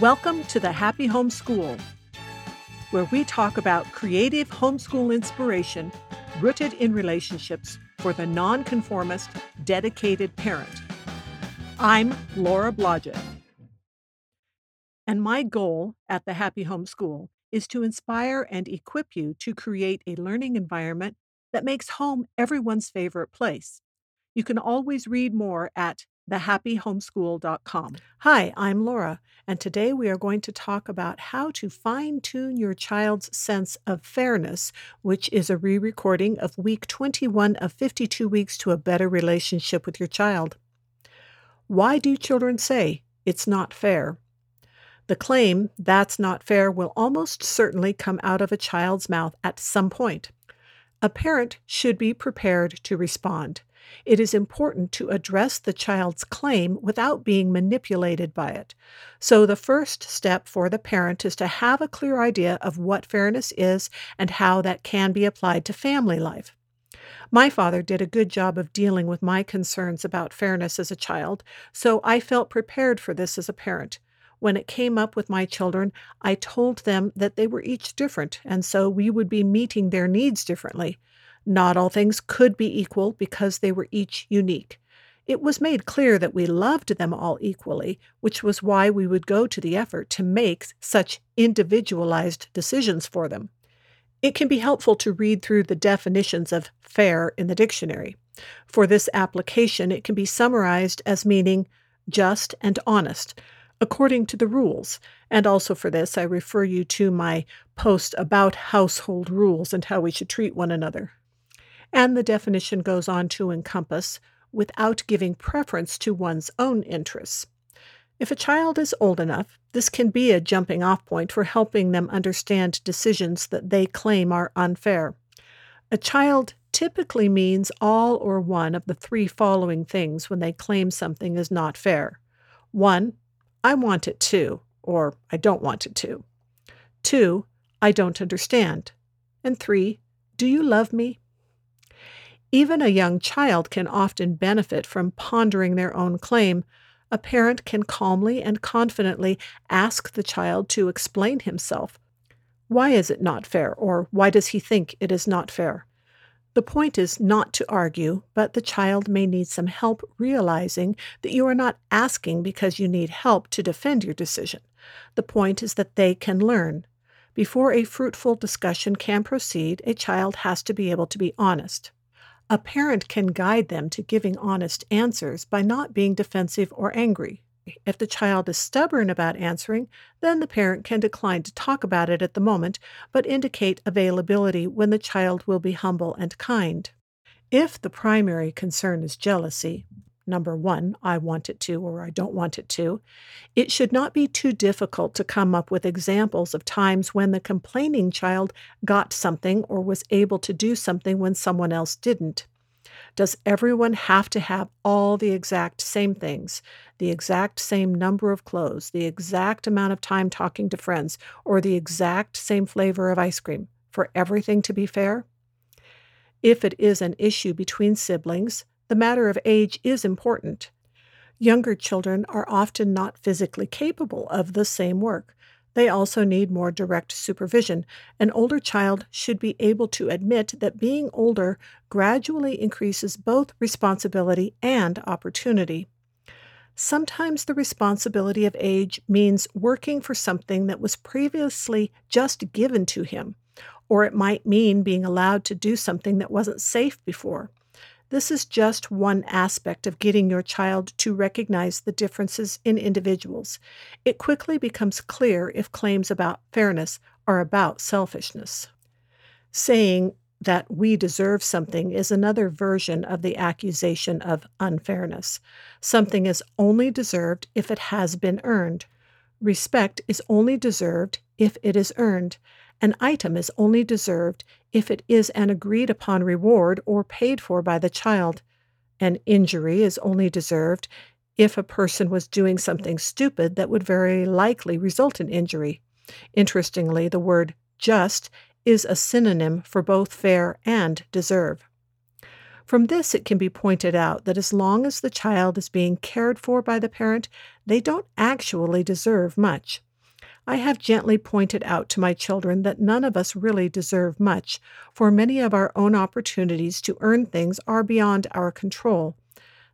Welcome to the Happy Home School, where we talk about creative homeschool inspiration rooted in relationships for the nonconformist, dedicated parent. I'm Laura Blodgett. And my goal at the Happy Home School is to inspire and equip you to create a learning environment that makes home everyone's favorite place. You can always read more at thehappyhomeschool.com. Hi, I'm Laura, and today we are going to talk about how to fine tune your child's sense of fairness, which is a re recording of week 21 of 52 Weeks to a Better Relationship with Your Child. Why do children say it's not fair? The claim, that's not fair, will almost certainly come out of a child's mouth at some point. A parent should be prepared to respond. It is important to address the child's claim without being manipulated by it. So, the first step for the parent is to have a clear idea of what fairness is and how that can be applied to family life. My father did a good job of dealing with my concerns about fairness as a child, so I felt prepared for this as a parent. When it came up with my children, I told them that they were each different, and so we would be meeting their needs differently. Not all things could be equal because they were each unique. It was made clear that we loved them all equally, which was why we would go to the effort to make such individualized decisions for them. It can be helpful to read through the definitions of fair in the dictionary. For this application, it can be summarized as meaning just and honest, according to the rules. And also for this, I refer you to my post about household rules and how we should treat one another and the definition goes on to encompass without giving preference to one's own interests. If a child is old enough, this can be a jumping off point for helping them understand decisions that they claim are unfair. A child typically means all or one of the three following things when they claim something is not fair. One, I want it to, or I don't want it to. Two, I don't understand. And three, do you love me? Even a young child can often benefit from pondering their own claim. A parent can calmly and confidently ask the child to explain himself. Why is it not fair, or why does he think it is not fair? The point is not to argue, but the child may need some help realizing that you are not asking because you need help to defend your decision. The point is that they can learn. Before a fruitful discussion can proceed, a child has to be able to be honest. A parent can guide them to giving honest answers by not being defensive or angry. If the child is stubborn about answering, then the parent can decline to talk about it at the moment, but indicate availability when the child will be humble and kind. If the primary concern is jealousy, number one, I want it to or I don't want it to, it should not be too difficult to come up with examples of times when the complaining child got something or was able to do something when someone else didn't. Does everyone have to have all the exact same things, the exact same number of clothes, the exact amount of time talking to friends, or the exact same flavor of ice cream for everything to be fair? If it is an issue between siblings, the matter of age is important. Younger children are often not physically capable of the same work. They also need more direct supervision. An older child should be able to admit that being older gradually increases both responsibility and opportunity. Sometimes the responsibility of age means working for something that was previously just given to him, or it might mean being allowed to do something that wasn't safe before. This is just one aspect of getting your child to recognize the differences in individuals. It quickly becomes clear if claims about fairness are about selfishness. Saying that we deserve something is another version of the accusation of unfairness. Something is only deserved if it has been earned. Respect is only deserved if it is earned. An item is only deserved if it is an agreed upon reward or paid for by the child. An injury is only deserved if a person was doing something stupid that would very likely result in injury. Interestingly, the word just is a synonym for both fair and deserve. From this, it can be pointed out that as long as the child is being cared for by the parent, they don't actually deserve much. I have gently pointed out to my children that none of us really deserve much, for many of our own opportunities to earn things are beyond our control.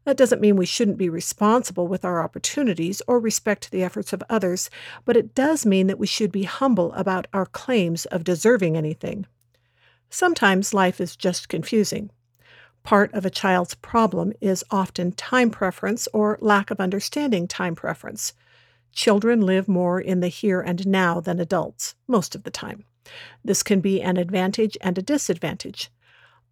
That doesn't mean we shouldn't be responsible with our opportunities or respect the efforts of others, but it does mean that we should be humble about our claims of deserving anything. Sometimes life is just confusing. Part of a child's problem is often time preference or lack of understanding time preference. Children live more in the here and now than adults, most of the time. This can be an advantage and a disadvantage.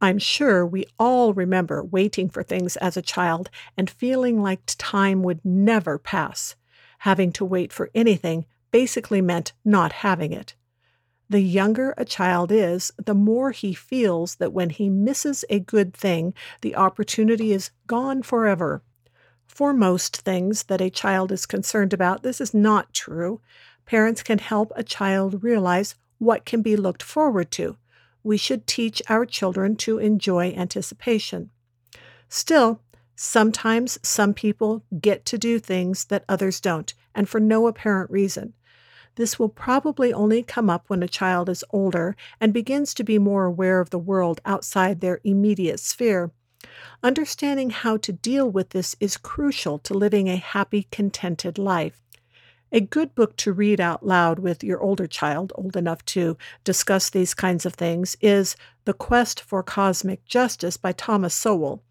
I'm sure we all remember waiting for things as a child and feeling like time would never pass. Having to wait for anything basically meant not having it. The younger a child is, the more he feels that when he misses a good thing, the opportunity is gone forever. For most things that a child is concerned about, this is not true. Parents can help a child realize what can be looked forward to. We should teach our children to enjoy anticipation. Still, sometimes some people get to do things that others don't, and for no apparent reason. This will probably only come up when a child is older and begins to be more aware of the world outside their immediate sphere. Understanding how to deal with this is crucial to living a happy, contented life. A good book to read out loud with your older child, old enough to discuss these kinds of things, is The Quest for Cosmic Justice by Thomas Sowell.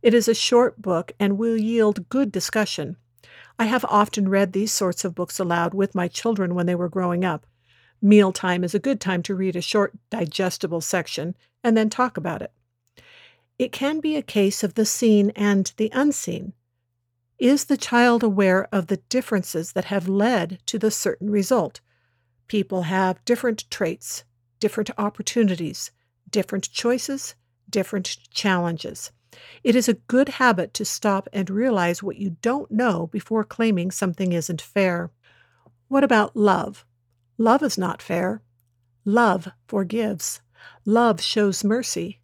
It is a short book and will yield good discussion. I have often read these sorts of books aloud with my children when they were growing up. Mealtime is a good time to read a short, digestible section and then talk about it. It can be a case of the seen and the unseen. Is the child aware of the differences that have led to the certain result? People have different traits, different opportunities, different choices, different challenges. It is a good habit to stop and realize what you don't know before claiming something isn't fair. What about love? Love is not fair. Love forgives. Love shows mercy.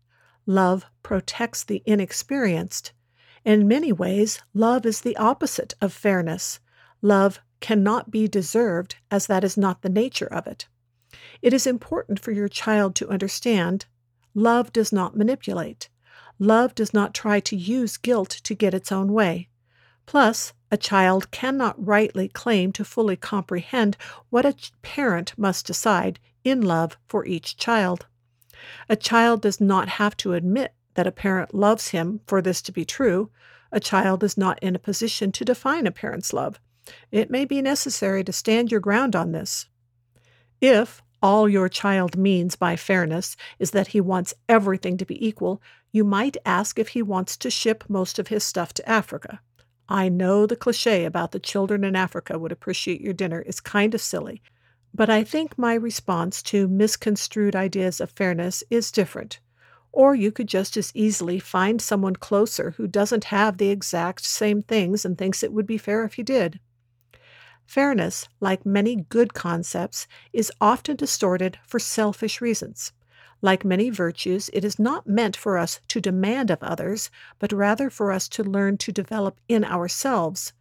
Love protects the inexperienced. In many ways, love is the opposite of fairness. Love cannot be deserved, as that is not the nature of it. It is important for your child to understand love does not manipulate. Love does not try to use guilt to get its own way. Plus, a child cannot rightly claim to fully comprehend what a parent must decide in love for each child. A child does not have to admit that a parent loves him for this to be true, a child is not in a position to define a parent's love. It may be necessary to stand your ground on this. If all your child means by fairness is that he wants everything to be equal, you might ask if he wants to ship most of his stuff to Africa. I know the cliche about the children in Africa would appreciate your dinner is kind of silly, but I think my response to misconstrued ideas of fairness is different. Or you could just as easily find someone closer who doesn't have the exact same things and thinks it would be fair if you did. Fairness, like many good concepts, is often distorted for selfish reasons. Like many virtues, it is not meant for us to demand of others, but rather for us to learn to develop in ourselves.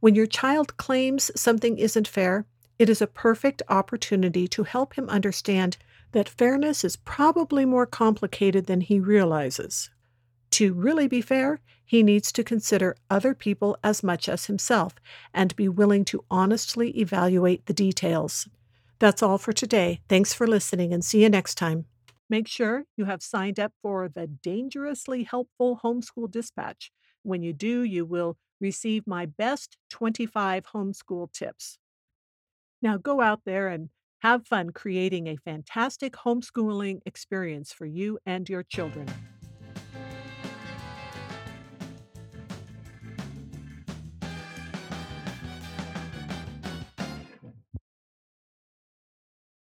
When your child claims something isn't fair, it is a perfect opportunity to help him understand that fairness is probably more complicated than he realizes. To really be fair, he needs to consider other people as much as himself and be willing to honestly evaluate the details. That's all for today. Thanks for listening and see you next time. Make sure you have signed up for the Dangerously Helpful Homeschool Dispatch. When you do, you will receive my best 25 homeschool tips. Now go out there and have fun creating a fantastic homeschooling experience for you and your children.